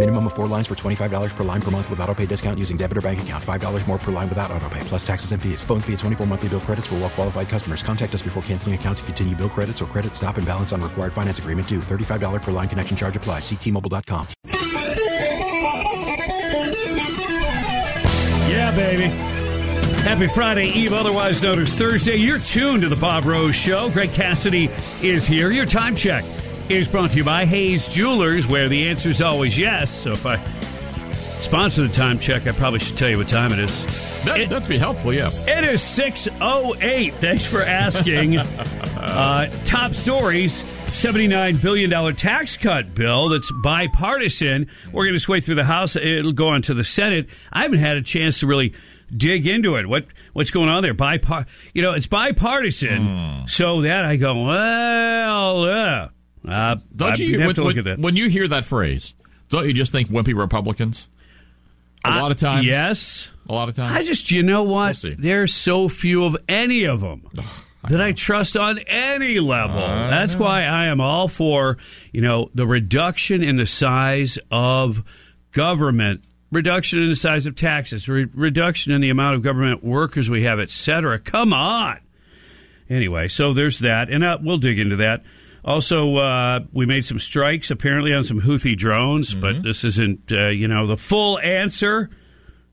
Minimum of four lines for $25 per line per month with auto pay discount using debit or bank account. $5 more per line without auto pay, plus taxes and fees. Phone fee at 24 monthly bill credits for well qualified customers. Contact us before canceling account to continue bill credits or credit stop and balance on required finance agreement due. $35 per line connection charge applies. Ctmobile.com. Yeah, baby. Happy Friday Eve, otherwise known as Thursday. You're tuned to the Bob Rose Show. Greg Cassidy is here. Your time check is brought to you by Hayes Jewelers, where the answer is always yes. So if I sponsor the time check, I probably should tell you what time it is. That, It- that'd be helpful, yeah. It is 608. Thanks for asking. uh, top stories $79 billion tax cut bill that's bipartisan. We're going to sway through the House. It'll go on to the Senate. I haven't had a chance to really dig into it. What What's going on there? Bipar- you know, it's bipartisan. So that I go, well, yeah. Uh, Don't I you have when, to look when- at that. when you hear that phrase? Don't you just think wimpy Republicans? A lot of times, Yes. A lot of times, I just, you know what? We'll. There's so few of any of them that I trust on any level. That's why I am all for, you know, the reduction in the size of government, reduction in the size of taxes, re- reduction in the amount of government workers we have, etc. Come on. Anyway, so there's that, and uh, we'll dig into that. Also, uh, we made some strikes apparently on some Houthi drones, Mm-hmm. but this isn't, uh, you know, the full answer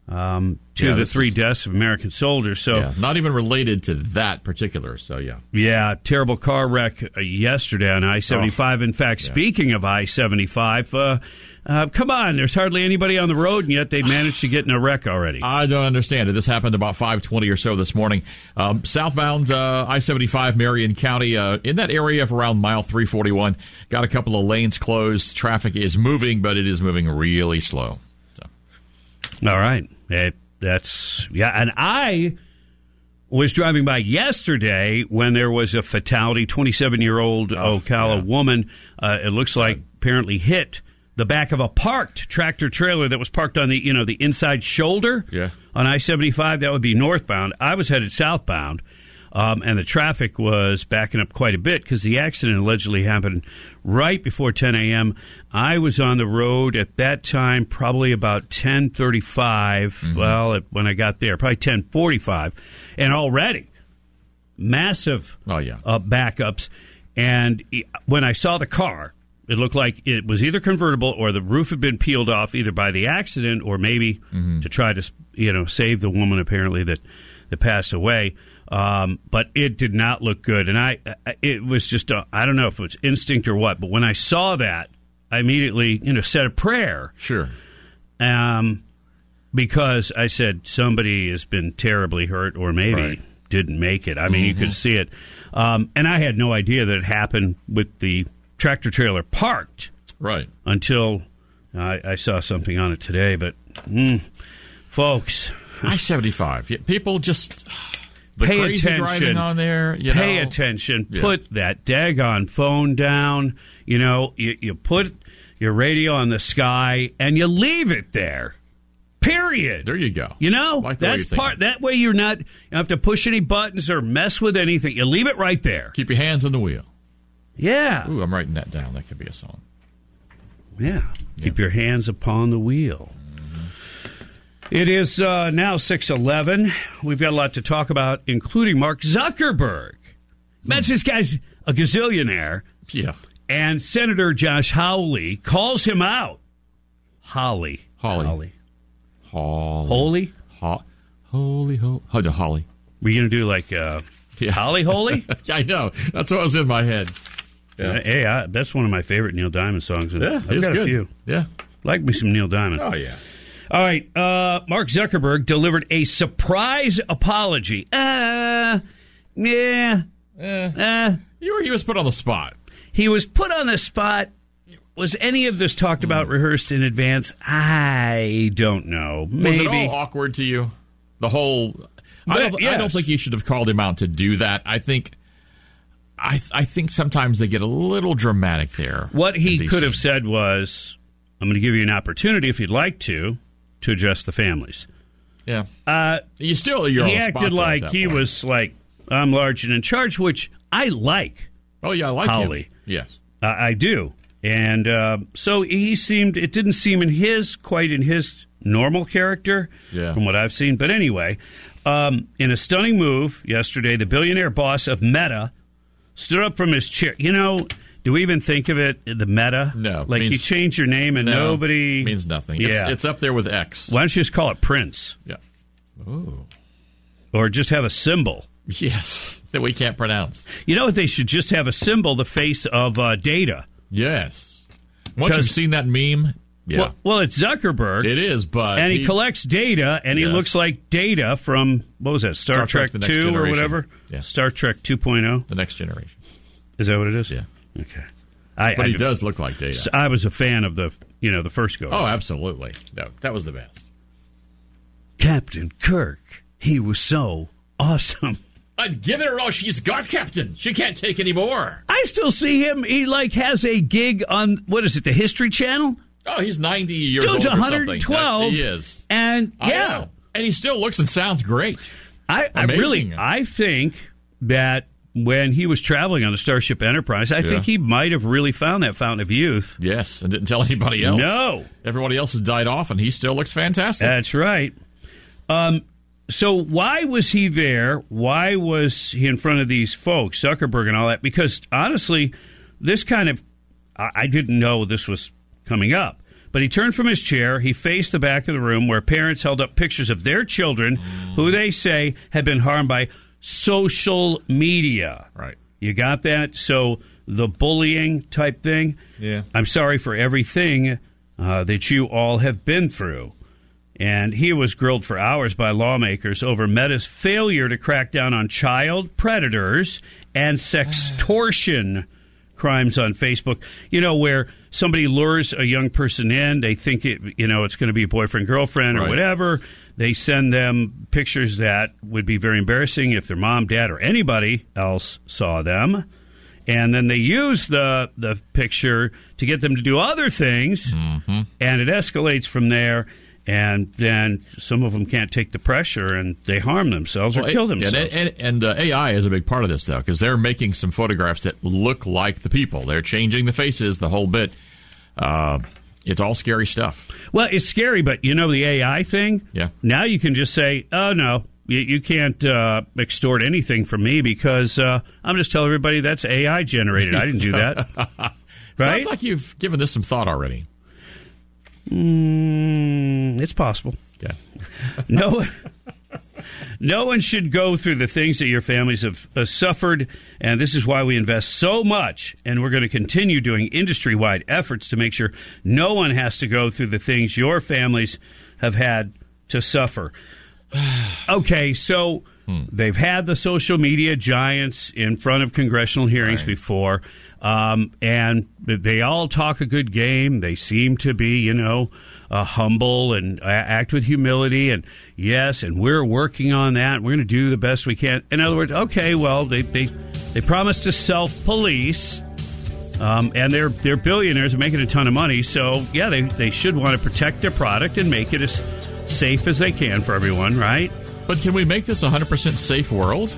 um, to Yeah, the three is- deaths of American soldiers. So, yeah, not even related to that particular. So yeah, yeah, terrible car wreck uh, yesterday on I 75. In fact, speaking of I 75, uh, uh, come on, there's hardly anybody on the road, and yet they managed to get in a wreck already. I don't understand it. This happened about five twenty or so this morning. Um, southbound uh, I seventy five, Marion County, uh, in that area of around mile three forty one. Got a couple of lanes closed. Traffic is moving, but it is moving really slow. All right. Eh, that's, yeah. And I was driving by yesterday when there was a fatality 27 year old Ocala woman. Uh, it looks like apparently hit the back of a parked tractor trailer that was parked on the, you know, the inside shoulder Yeah. on I 75. That would be northbound. I was headed southbound. Um, and the traffic was backing up quite a bit because the accident allegedly happened right before 10 a.m. I was on the road at that time, probably about 10:35. Well, it, when I got there, probably 10:45, and already massive Oh yeah. uh, backups. And when I saw the car, it looked like it was either convertible or the roof had been peeled off, either by the accident or maybe to try to you know save the woman apparently that that passed away. Um, but it did not look good, and I it was just I I don't know if it was instinct or what, but when I saw that, I immediately you know said a prayer Sure. um, because I said somebody has been terribly hurt or maybe Right. didn't make it. I mean, you could see it. Um, and I had no idea that it happened with the tractor trailer parked Right. until I, I saw something on it today. But, mm, folks, I seventy five. People just the Pay crazy attention. driving on there. You pay know. attention. Yeah. Put that daggone phone down. You know, you, you put your radio on the sky and you leave it there. Period. There you go. You know, Like that's part. That way, you're not you don't have to push any buttons or mess with anything. You leave it right there. Keep your hands on the wheel. Yeah, Ooh, I'm writing that down. That could be a song. yeah. Keep your hands upon the wheel. It is uh, now six eleven. We've got a lot to talk about, including Mark Zuckerberg. Imagine this guy's a gazillionaire, Yeah. and Senator Josh Hawley calls him out. Holly, Holly. Holly, Holly. Holy. Ho- holy. Ho- Holly. We're gonna do like uh, Yeah. Holly Holy. I know. That's what was in my head. Uh, Hey, I, that's one of my favorite Neil Diamond songs. and Yeah, I've got good. a few. Yeah. Like me some Neil Diamond. Oh yeah. All right. Uh, Mark Zuckerberg delivered a surprise apology. Uh, yeah. Uh, You were, he was put on the spot. he was put on the spot. Was any of this talked about, rehearsed in advance? I don't know. Hmm. Was Maybe. it all awkward to you? The whole. I don't, I don't think you should have called him out to do that. I think. I I think sometimes they get a little dramatic there. What he could have said was, "I'm going to give you an opportunity if you'd like to, to address the families." Yeah. Uh, You still you're he on the spot, acted like he point. was like I'm large and in charge, which I like. Oh yeah, I like Hawley. him. Yes. Uh, I do, and uh, so he seemed. It didn't seem in his quite in his normal character, Yeah. from what I've seen. But anyway, um, in a stunning move yesterday, the billionaire boss of Meta stood up from his chair. You know, do we even think of it the Meta? No, like you change your name and No, nobody means nothing. Yeah, It's, it's up there with X. why don't you just call it Prince Yeah. Ooh. or just have a symbol? Yes. That we can't pronounce. You know what? They should just have a symbol, the face of uh, Data. Yes. Once you've seen that meme, yeah, Well, well, it's Zuckerberg. it is. But and he, collects data, and he looks like Data from what was that Star, Star Trek, Trek: The Next Two or whatever? Yeah. Star Trek 2.0. the next generation. Is that what it is? Yeah. Okay. I, But I, he does look like Data. I was a fan of the you know the first go. Oh, absolutely. No, that was the best. Captain Kirk, he was so awesome. I'd give it her all she's got, Captain. She can't take any more. I still see him. He like has a gig on what is it? The History Channel. Oh, he's 90 years Dude's old or something. 112. Uh, He is. And yeah. And he still looks and sounds great. I, I really I think that when he was traveling on the Starship Enterprise, I Yeah. think he might have really found that fountain of youth. Yes, and didn't tell anybody else. No. Everybody else has died off, and he still looks fantastic. That's right. Um, so why was he there? Why was he in front of these folks, Zuckerberg and all that? Because honestly, this kind of I, I didn't know this was coming up. But he turned from his chair. He faced the back of the room where parents held up pictures of their children who they say had been harmed by social media. right. You got that? So the bullying type thing. Yeah. I'm sorry for everything uh, that you all have been through. And he was grilled for hours by lawmakers over Meta's failure to crack down on child predators and sextortion crimes on Facebook. You know, where somebody lures a young person in, they think it, you know, it's going to be a boyfriend, girlfriend, or Right. whatever. They send them pictures that would be very embarrassing if their mom, dad, or anybody else saw them. And then they use the the picture to get them to do other things, Mm-hmm. and it escalates from there. And then some of them can't take the pressure, and they harm themselves or Well, kill themselves. And, and, and uh, AI is a big part of this, though, because they're making some photographs that look like the people. They're changing the faces, the whole bit. Uh, it's all scary stuff. Well, it's scary, but you know the AI thing. Yeah. Now you can just say, "Oh no, you, you can't uh, extort anything from me because uh, I'm just telling everybody that's AI generated. I didn't do that." right? Sounds like you've given this some thought already. Mm, it's possible. Yeah. No, no one should go through the things that your families have uh, suffered, and this is why we invest so much, and we're going to continue doing industry-wide efforts to make sure no one has to go through the things your families have had to suffer. okay, so they've had the social media giants in front of congressional hearings before, um, and they all talk a good game. They seem to be, you know, uh, humble and uh, act with humility. And yes, and we're working on that. We're going to do the best we can. In other words, okay, well, they they they promise to self police. Um, and they're they're billionaires and making a ton of money, so yeah, they, they should want to protect their product and make it as safe as they can for everyone, right? But can we make this a 100% safe world?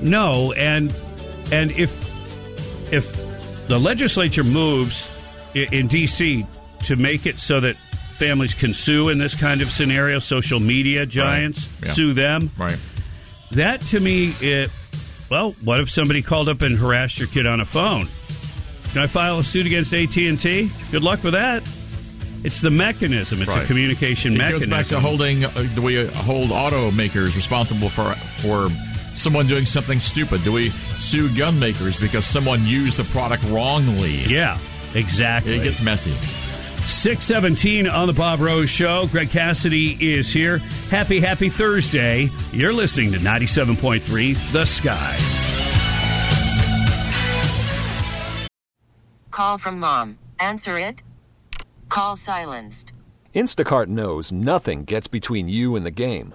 No, and and if if the legislature moves i- in D.C. to make it so that families can sue in this kind of scenario, social media giants Yeah. sue them, Right. that to me, it well, what if somebody called up and harassed your kid on a phone? Can I file a suit against AT and T? Good luck with that. It's the mechanism. It's a communication It mechanism. goes back to holding. Uh, we hold automakers responsible for for someone doing something stupid? Do we sue gun makers because someone used the product wrongly? Yeah, exactly. It gets messy. 617 on the Bob Rose Show. Greg Cassidy is here. Happy, happy Thursday. You're listening to 97.3 The Sky. Call from mom. Answer it. Call silenced. Instacart knows nothing gets between you and the game.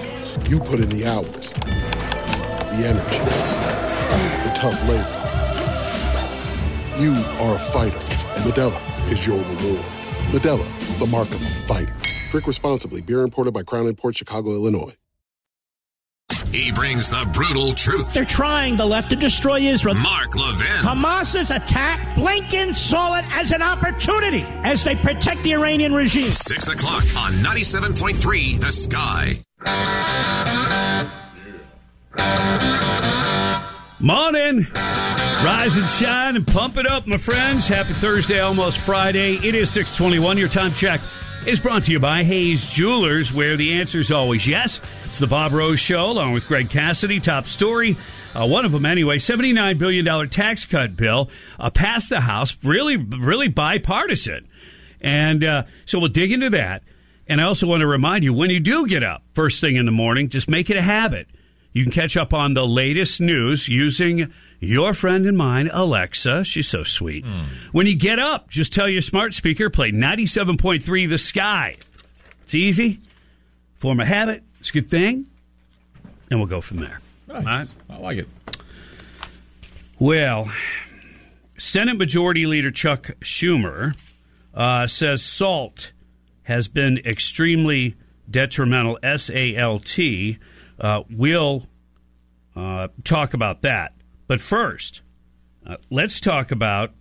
You put in the hours, the energy, the tough labor. You are a fighter, and Modelo is your reward. Modelo, the mark of a fighter. Drink responsibly. Beer imported by Crown Port Chicago, Illinois. He brings the brutal truth. They're trying the left to destroy Israel. Mark Levin. Hamas's attack, Blinken saw it as an opportunity as they protect the Iranian regime. Six o'clock on 97.3 The Sky. Morning. Rise and shine and pump it up, my friends. Happy Thursday, almost Friday. It is 621. Your time check is brought to you by Hayes Jewelers, where the answer is always yes. It's the Bob Rose Show, along with Greg Cassidy. Top story, uh, one of them anyway, $79 billion tax cut bill uh, passed the House, really, really bipartisan. And uh, so we'll dig into that. And I also want to remind you when you do get up first thing in the morning, just make it a habit. You can catch up on the latest news using your friend and mine, Alexa. She's so sweet. Mm. When you get up, just tell your smart speaker, play 97.3 The Sky. It's easy. Form a habit. It's a good thing. And we'll go from there. Nice. I like it. Well, Senate Majority Leader Chuck Schumer uh, says SALT has been extremely detrimental, S A L T. Uh, we'll uh, talk about that. But first, uh, let's talk about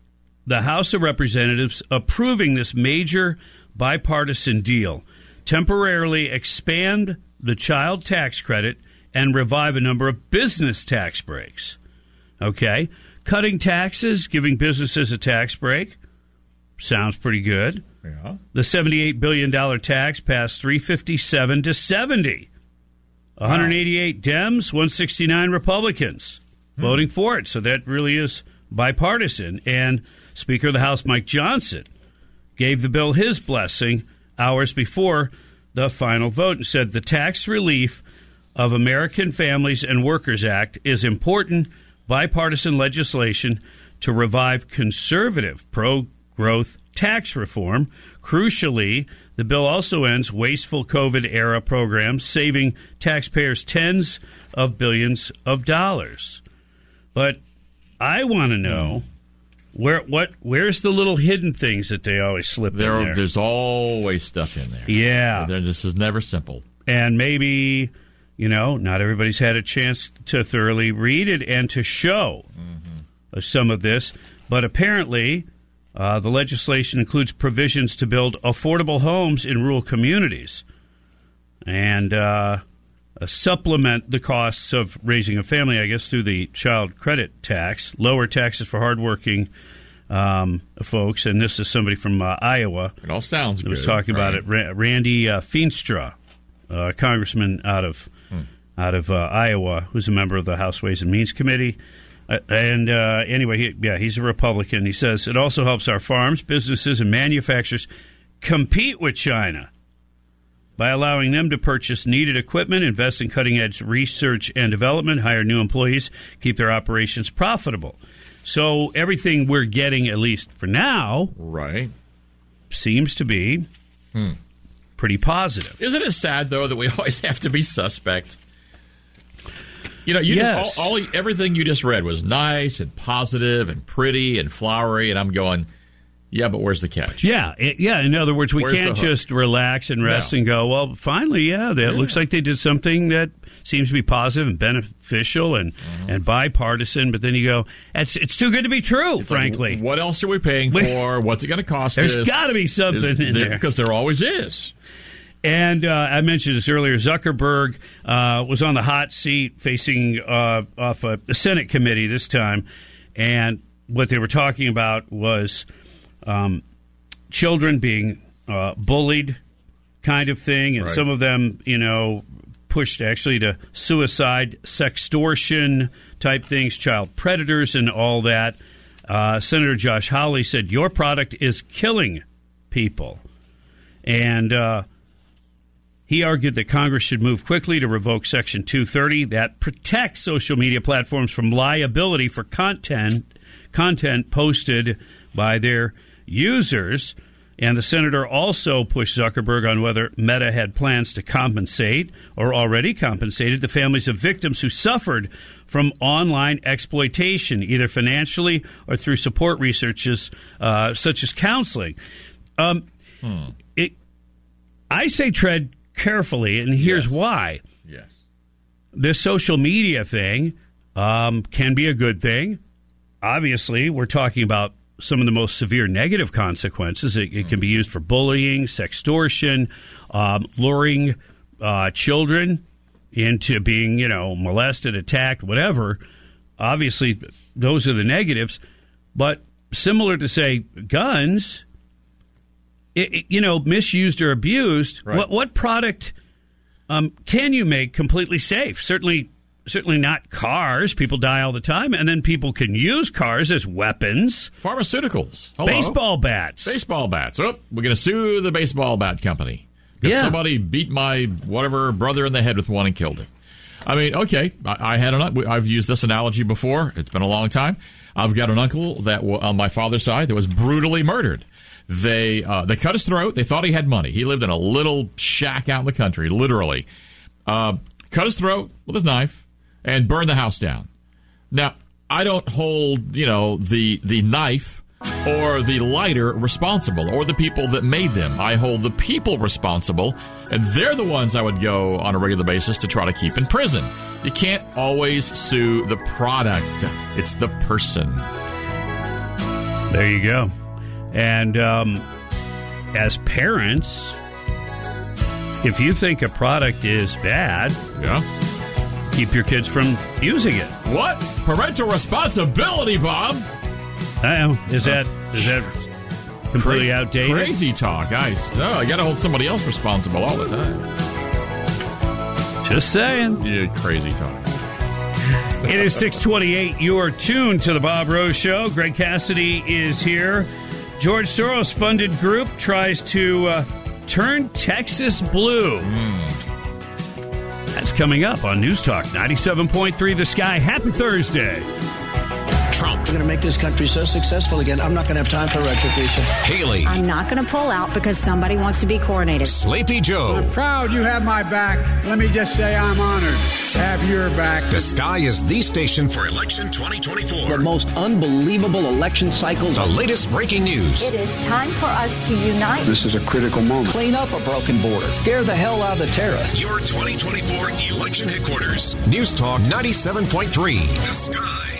the House of Representatives approving this major bipartisan deal temporarily expand the child tax credit and revive a number of business tax breaks. Okay? Cutting taxes, giving businesses a tax break. Sounds pretty good. Yeah. The $78 billion tax passed 357 to 70. 188 Dems, 169 Republicans hmm. voting for it. So that really is bipartisan. And Speaker of the House Mike Johnson gave the bill his blessing hours before the final vote and said the Tax Relief of American Families and Workers Act is important bipartisan legislation to revive conservative pro growth tax reform. Crucially, the bill also ends wasteful COVID era programs, saving taxpayers tens of billions of dollars. But I want to know where what where's the little hidden things that they always slip there, in there? There's always stuff in there. Yeah, there, this is never simple. And maybe you know not everybody's had a chance to thoroughly read it and to show mm-hmm. some of this, but apparently uh, the legislation includes provisions to build affordable homes in rural communities and uh, uh, supplement the costs of raising a family, I guess, through the child credit tax, lower taxes for hardworking um, folks. And this is somebody from uh, Iowa. It all sounds good. was talking right. about it. Randy uh, Feenstra, uh, congressman out of, hmm. out of Iowa, who's a member of the House Ways and Means Committee. Uh, and uh, anyway, he, yeah, he's a Republican. He says it also helps our farms, businesses, and manufacturers compete with China. by allowing them to purchase needed equipment, invest in cutting edge research and development, hire new employees, keep their operations profitable. So everything we're getting, at least for now, right, seems to be Hmm. pretty positive. Isn't it sad though that we always have to be suspect? You know, you Yes. just, all, all everything you just read was nice and positive and pretty and flowery, and I'm going, yeah, but where's the catch? Yeah, it, yeah. In other words, we Where's can't just relax and rest No. and go. Well, finally, yeah, that looks like they did something that seems to be positive and beneficial and Mm-hmm. and bipartisan. But then you go, it's it's too good to be true. frankly, What else are we paying for? What's it going to cost There's gotta be something Is- in there. because there always is. And uh, I mentioned this earlier. Zuckerberg uh, was on the hot seat, facing uh, off a, a Senate committee this time, and what they were talking about was um, children being uh, bullied, kind of thing, and Right. some of them, you know, pushed actually to suicide, sextortion type things, child predators, and all that. Uh, Senator Josh Hawley said, "Your product is killing people," and. He argued that Congress should move quickly to revoke Section 230 that protects social media platforms from liability for content content posted by their users. And the senator also pushed Zuckerberg on whether Meta had plans to compensate or already compensated the families of victims who suffered from online exploitation, either financially or through support researches uh, such as counseling. Um, it, I say tread carefully, and here's why. Yes. This social media thing um, can be a good thing. Obviously, we're talking about some of the most severe negative consequences. It, it can be used for bullying, sextortion, um, luring uh, children into being, you know, molested, attacked, whatever. Obviously, those are the negatives. But similar to, say, guns, it, you know, misused or abused, Right. what, what product um, can you make completely safe? Certainly, certainly not cars. People die all the time, and then people can use cars as weapons. Pharmaceuticals, Hello. baseball bats, baseball bats. Oh, we're going to sue the baseball bat company because Yeah. somebody beat my whatever brother in the head with one and killed him. I mean, okay, I, I had an. I've used this analogy before. It's been a long time. I've got an uncle that on my father's side that was brutally murdered. They uh, they cut his throat. They thought he had money. He lived in a little shack out in the country, literally. Uh, cut his throat with his knife and burned the house down. Now, I don't hold, you know, the the knife or the lighter responsible or the people that made them. I hold the people responsible, and they're the ones I would go on a regular basis to try to keep in prison. You can't always sue the product. It's the person. There you go. And um, as parents, if you think a product is bad, yeah, keep your kids from using it. What parental responsibility, Bob? I know. Is that is that completely Cra- outdated? Crazy talk, guys. No, I got to hold somebody else responsible all the time. Just saying. Yeah, crazy talk. It is 628. You are tuned to the Bob Rose Show. Greg Cassidy is here. George Soros funded group tries to uh, turn Texas blue. That's coming up on News Talk 97.3 The Sky. Happy Thursday. Trump. We're going to make this country so successful again. I'm not going to have time for retribution. Haley. I'm not going to pull out because somebody wants to be coronated. Sleepy Joe. Proud you have my back. Let me just say I'm honored to have your back. The Sky is the station for election 2024. The most unbelievable election cycles. The latest breaking news. It is time for us to unite. This is a critical moment. Clean up a broken border. Scare the hell out of the terrorists. Your 2024 election headquarters. News Talk 97.3. The Sky.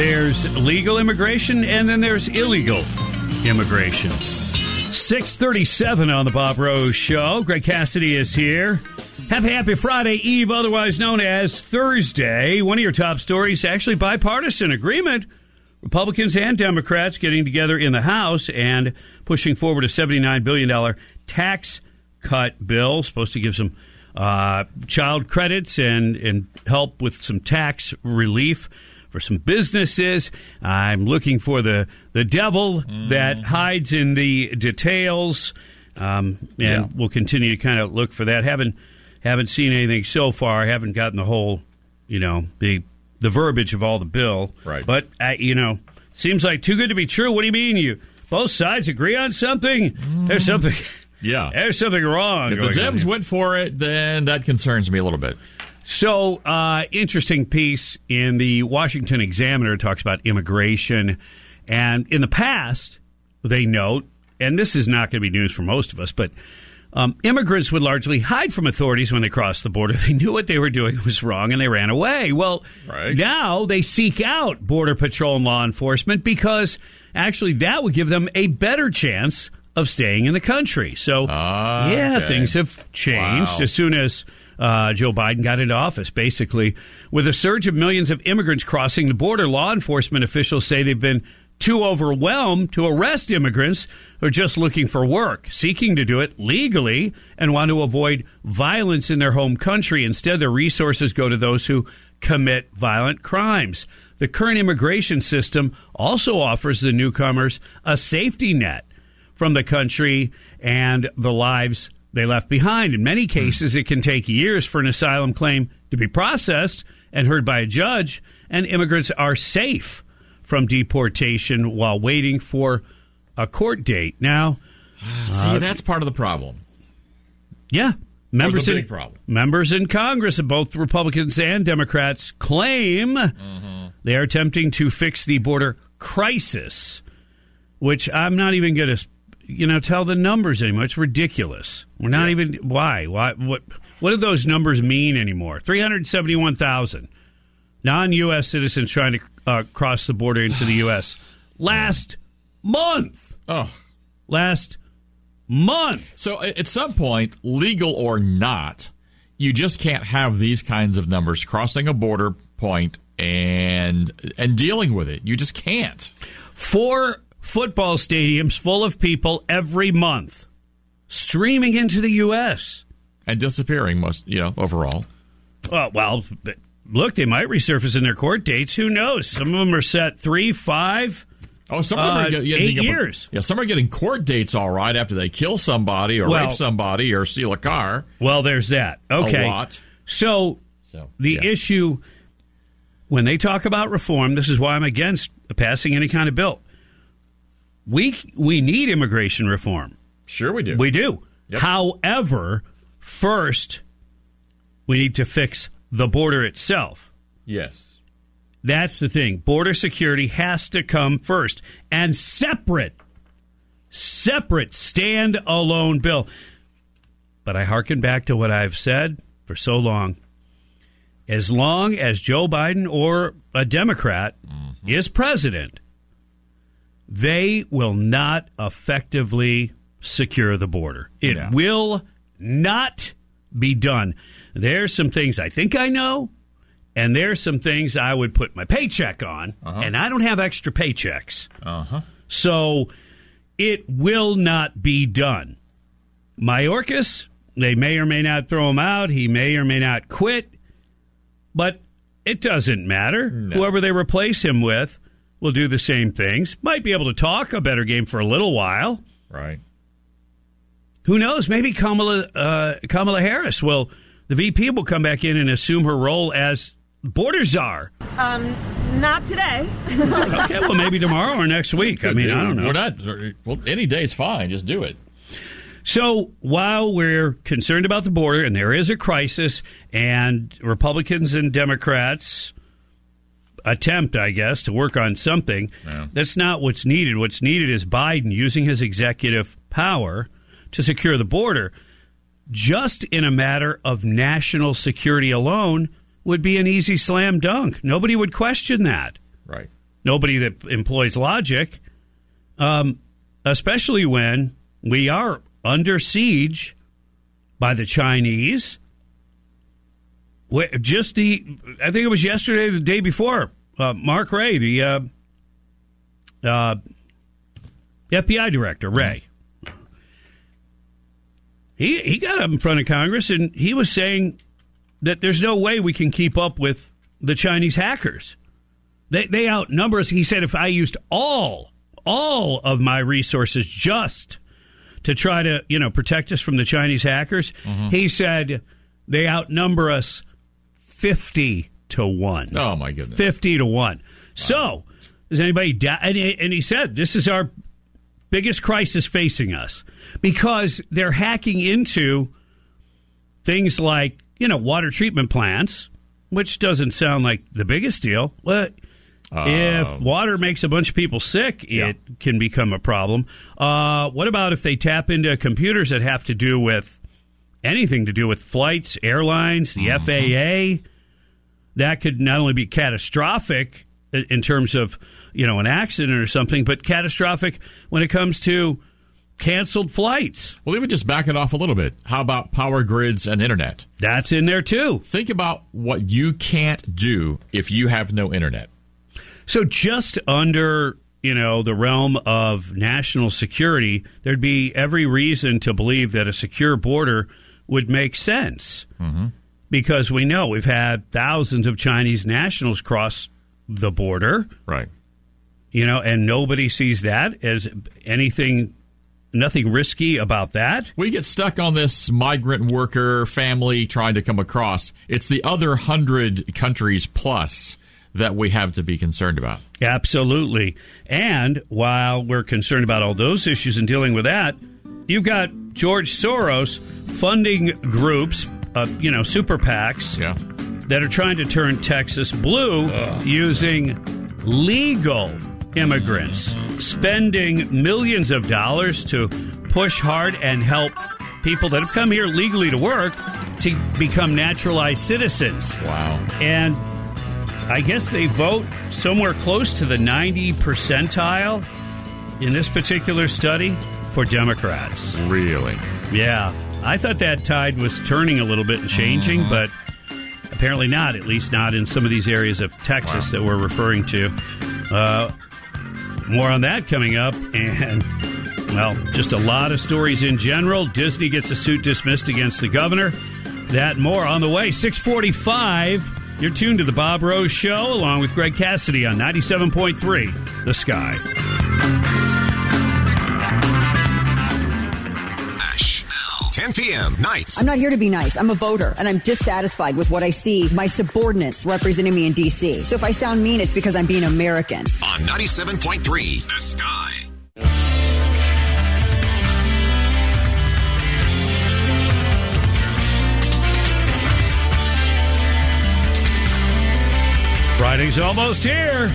There's legal immigration and then there's illegal immigration. 637 on the Bob Rose Show. Greg Cassidy is here. Happy, happy Friday Eve, otherwise known as Thursday. One of your top stories, actually bipartisan agreement. Republicans and Democrats getting together in the House and pushing forward a $79 billion tax cut bill, supposed to give some uh, child credits and, and help with some tax relief for some businesses. I'm looking for the, the devil mm. that hides in the details, um, and yeah. we'll continue to kind of look for that. Haven't haven't seen anything so far. Haven't gotten the whole, you know, the the verbiage of all the bill. Right. But uh, you know, seems like too good to be true. What do you mean? You both sides agree on something? Mm. There's something. Yeah. There's something wrong. If the Dems went for it, then that concerns me a little bit. So, uh, interesting piece in the Washington Examiner talks about immigration. And in the past, they note, and this is not going to be news for most of us, but um, immigrants would largely hide from authorities when they crossed the border. They knew what they were doing was wrong and they ran away. Well, right. now they seek out Border Patrol and law enforcement because actually that would give them a better chance of staying in the country. So, uh, yeah, okay. things have changed Wow. as soon as uh, Joe Biden got into office. Basically, with a surge of millions of immigrants crossing the border, law enforcement officials say they've been too overwhelmed to arrest immigrants who are just looking for work, seeking to do it legally, and want to avoid violence in their home country. Instead, their resources go to those who commit violent crimes. The current immigration system also offers the newcomers a safety net from the country and the lives they left behind. In many cases, it can take years for an asylum claim to be processed and heard by a judge, and immigrants are safe from deportation while waiting for a court date. Now, See, that's part of the problem. yeah, members in problem. members in Congress of both Republicans and Democrats claim Mm-hmm. they are attempting to fix the border crisis, which I'm not even going to, you know, tell the numbers anymore. It's ridiculous. We're not even why why what what do those numbers mean anymore? Three hundred seventy one thousand non-U.S. citizens trying to uh, cross the border into the U.S. last month. Oh, last month. So at some point, legal or not, you just can't have these kinds of numbers crossing a border point and and dealing with it. You just can't. Four football stadiums full of people every month streaming into the U.S. And disappearing most, you know, overall. Uh, well, look, they might resurface in their court dates. Who knows? Some of them are set three, five, Oh, some of them uh, are get- eight getting up- years. Yeah, some are getting court dates all right after they kill somebody or Well- rape somebody or steal a car. Well, there's that. Okay. So, So the yeah. issue when they talk about reform, this is why I'm against passing any kind of bill. We we need immigration reform. Sure, we do. We do. Yep. However, first we need to fix the border itself. Yes. That's the thing. Border security has to come first and separate, separate, stand alone bill. But I hearken back to what I've said for so long. As long as Joe Biden or a Democrat mm-hmm. is president, they will not effectively secure the border. It No. will not be done. There's some things I think I know, and there's some things I would put my paycheck on, and I don't have extra paychecks. Uh huh. So it will not be done. Mayorkas, they may or may not throw him out. He may or may not quit, but it doesn't matter. Whoever they replace him with will do the same things. Might be able to talk a better game for a little while. Right. Who knows? Maybe Kamala uh, Kamala Harris will. The VP will come back in and assume her role as border czar. Um, not today. Okay, well maybe tomorrow or next week. I mean, I don't know. We're not. Well, any day's fine. Just do it. So while we're concerned about the border and there is a crisis, and Republicans and Democrats attempt, I guess, to work on something, that's not what's needed. What's needed is Biden using his executive power to secure the border. Just in a matter of national security alone would be an easy slam dunk. Nobody would question that. Right. nobody that employs logic, um, especially when we are under siege by the Chinese. Just the, I think it was yesterday, the day before, uh, Mark Wray, the uh, uh, FBI director, Wray, he he got up in front of Congress and he was saying that there's no way we can keep up with the Chinese hackers. They they outnumber us. He said if I used all all of my resources just to try to you know protect us from the Chinese hackers, Mm-hmm. he said they outnumber us fifty to one. Oh my goodness, fifty to one. So does anybody? And, he, and he said this is our biggest crisis facing us because they're hacking into things like you know water treatment plants, which doesn't sound like the biggest deal. But if water makes a bunch of people sick, it can become a problem. Uh, what about if they tap into computers that have to do with anything to do with flights, airlines, the mm-hmm. FAA? That could not only be catastrophic in terms of you know an accident or something, but catastrophic when it comes to canceled flights. Well, even just back it off a little bit. How about power grids and internet? That's in there too. Think about what you can't do if you have no internet. So just under you know the realm of national security, there'd be every reason to believe that a secure border would make sense Mm-hmm. because we know we've had thousands of Chinese nationals cross the border, right? You know, and nobody sees that as anything, nothing risky about that. We get stuck on this migrant worker family trying to come across. It's the other hundred countries plus that we have to be concerned about. Absolutely. And while we're concerned about all those issues and dealing with that, you've got George Soros funding groups, uh, you know, super PACs, that are trying to turn Texas blue using legal immigrants, spending millions of dollars to push hard and help people that have come here legally to work to become naturalized citizens. Wow. And I guess they vote somewhere close to the 90 percentile in this particular study for Democrats. Really? Yeah. I thought that tide was turning a little bit and changing, Mm-hmm. but apparently not, at least not in some of these areas of Texas that we're referring to. Uh, more on that coming up. And, well, just a lot of stories in general. Disney gets a suit dismissed against the governor. That more on the way. 645. You're tuned to the Bob Rose Show along with Greg Cassidy on 97.3 The Sky. 10 p.m. nights. I'm not here to be nice. I'm a voter, and I'm dissatisfied with what I see my subordinates representing me in D.C. So if I sound mean, it's because I'm being American. On 97.3 The Sky. Friday's almost here.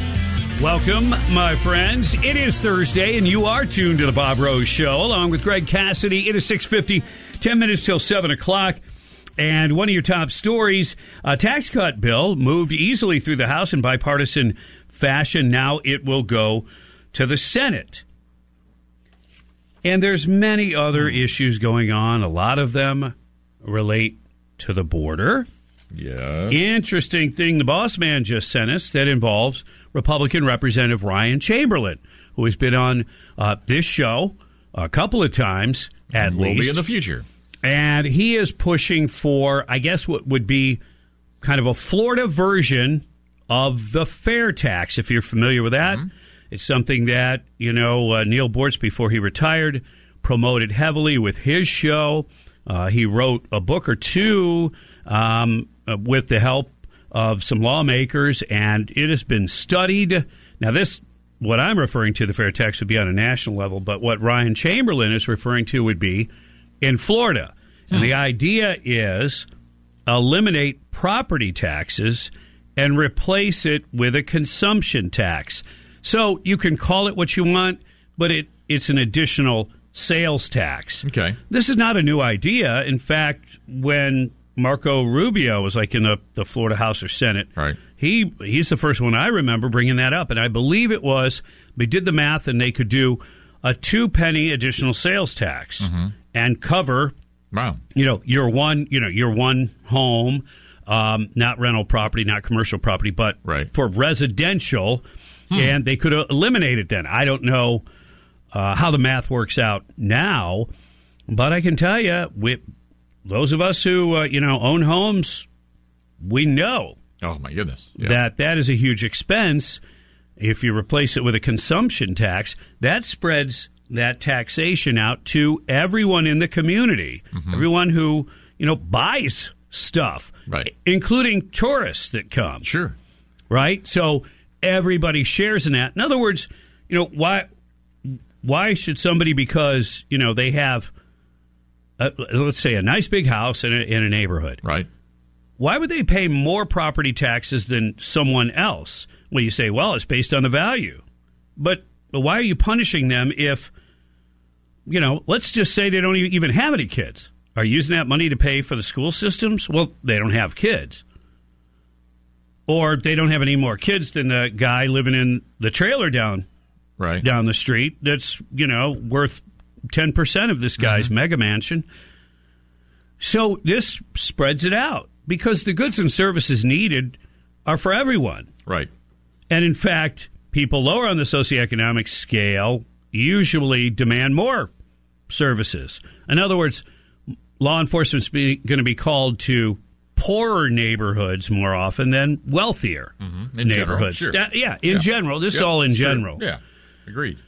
Welcome, my friends. It is Thursday, and you are tuned to the Bob Rose Show, along with Greg Cassidy. It is 650, 10 minutes till 7 o'clock. And one of your top stories, a tax cut bill moved easily through the House in bipartisan fashion. Now it will go to the Senate. And there's many other issues going on. A lot of them relate to the border. Yeah. Interesting thing the boss man just sent us that involves Republican Representative Ryan Chamberlin, who has been on uh, this show a couple of times at Will least. be in the future. And he is pushing for, I guess, what would be kind of a Florida version of the fair tax, if you're familiar with that. It's something that, you know, uh, Neal Boortz, before he retired, promoted heavily with his show. Uh, he wrote a book or two um, uh, with the help of some lawmakers, and it has been studied. Now, this, what I'm referring to, the fair tax, would be on a national level, but what Ryan Chamberlin is referring to would be in Florida. And the idea is eliminate property taxes and replace it with a consumption tax. So you can call it what you want, but it, it's an additional sales tax. Okay. This is not a new idea. In fact, when Marco Rubio was like in the, the Florida House or Senate, right. he he's the first one I remember bringing that up, and I believe it was they did the math and they could do a two penny additional sales tax Mm-hmm. and cover Wow. you know your one you know your one home um, not rental property not commercial property but right. for residential and they could eliminate it then i don't know uh, how the math works out now but i can tell you those of us who uh, you know own homes we know Oh my goodness. Yeah. that that is a huge expense. If you replace it with a consumption tax, that spreads that taxation out to everyone in the community, everyone who you know buys stuff, right, including tourists that come. Sure, right. So everybody shares in that. In other words, you know why why should somebody because you know they have uh, let's say a nice big house in a, in a neighborhood, right? Why would they pay more property taxes than someone else? Well, you say, well, it's based on the value. But, but why are you punishing them if, you know, let's just say they don't even have any kids? Are you using that money to pay for the school systems? Well, they don't have kids. Or they don't have any more kids than the guy living in the trailer down right down the street that's, you know, worth 10% of this guy's mega mansion. So this spreads it out because the goods and services needed are for everyone. Right. And in fact, people lower on the socioeconomic scale usually demand more services. In other words, law enforcement's going to be called to poorer neighborhoods more often than wealthier Mm-hmm. In general, neighborhoods. sure. Yeah, in Yeah. general. This is all in it's true. general. Yeah, agreed.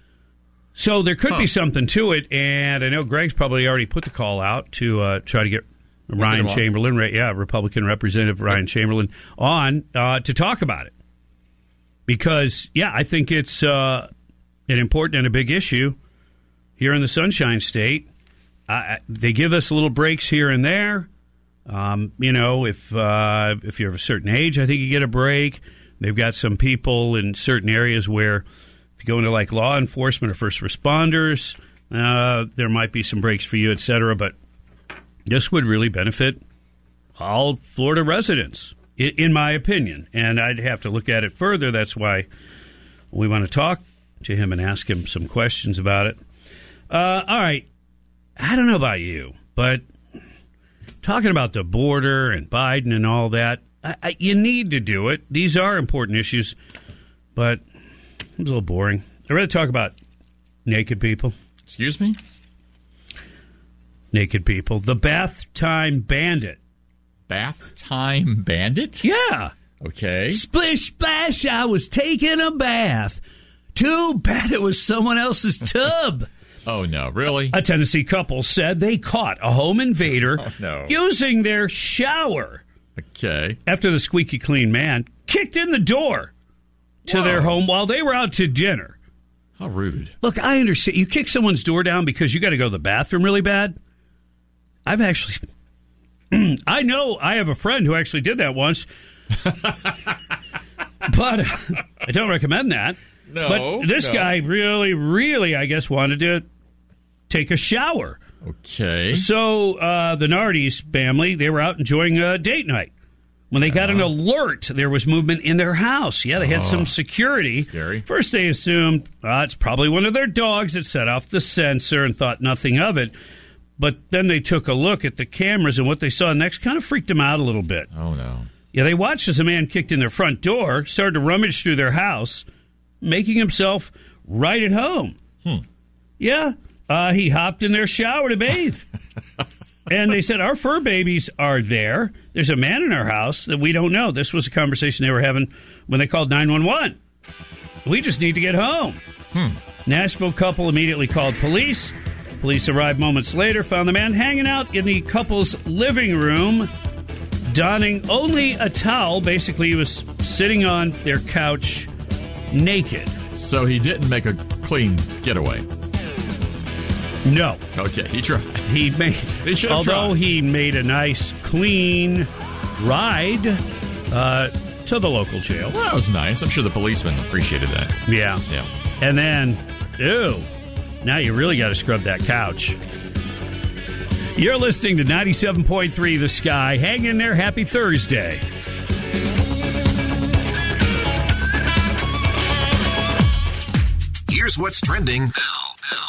So there could Huh. be something to it, and I know Greg's probably already put the call out to uh, try to get Ryan. Chamberlin, right? Yeah, Republican Representative Ryan Chamberlin on uh, to talk about it because yeah, I think it's uh, an important and a big issue here in the Sunshine State. Uh, they give us little breaks here and there. Um, you know, if uh, if you're of a certain age, I think you get a break. They've got some people in certain areas where if you go into like law enforcement or first responders, uh, there might be some breaks for you, et cetera. But this would really benefit all Florida residents, i- in my opinion. And I'd have to look at it further. That's why we want to talk to him and ask him some questions about it. Uh, all right. I don't know about you, but talking about the border and Biden and all that, I, I, you need to do it. These are important issues, but it was a little boring. I'd rather talk about naked people. Excuse me? Naked people. The bath time bandit. Bath time bandit? Yeah. Okay. Splish splash, I was taking a bath. Too bad it was someone else's tub. Oh no, really? A Tennessee couple said they caught a home invader Oh, no. using their shower Okay. after the squeaky clean man kicked in the door to their home while they were out to dinner. How rude. Look, I understand. You kick someone's door down because you got to go to the bathroom really bad. I've actually, I know I have a friend who actually did that once, but I don't recommend that. No, but this no. guy really, really, I guess, wanted to take a shower. Okay. So uh, the Nardis family, they were out enjoying a date night. When they got an alert, there was movement in their house. Yeah, they had Oh, some security. scary. First, they assumed uh, it's probably one of their dogs that set off the sensor and thought nothing of it. But then they took a look at the cameras, and what they saw next kind of freaked them out a little bit. Oh no. Yeah, they watched as a man kicked in their front door, started to rummage through their house, making himself right at home. Hmm. Yeah, uh, he hopped in their shower to bathe. and they said, Our fur babies are there. There's a man in our house that we don't know. This was a conversation they were having when they called 911. We just need to get home. Hmm. Nashville couple immediately called police. Police arrived moments later, found the man hanging out in the couple's living room, donning only a towel. Basically, he was sitting on their couch naked. So he didn't make a clean getaway. No. Okay, he tried. He made. They should although tried. he made a nice clean ride uh, to the local jail. Well, that was nice. I'm sure the policeman appreciated that. Yeah. Yeah. And then, ew. Now you really got to scrub that couch. You're listening to 97.3 The Sky. Hang in there. Happy Thursday. Here's what's trending now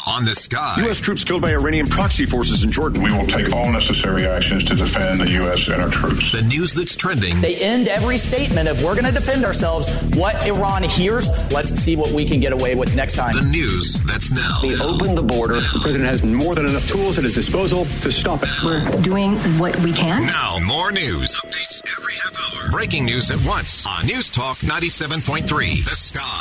on the sky. U.S. troops killed by Iranian proxy forces in Jordan. We will take all necessary actions to defend the U.S. and our troops. The news that's trending. They end every statement of we're going to defend ourselves. What Iran hears, let's see what we can get away with next time. The news that's now. We open the border. The president has more than enough tools at his disposal to stop it. We're doing what we can. Now, more news. Updates every half hour. Breaking news at once on News Talk 97.3. The Sky.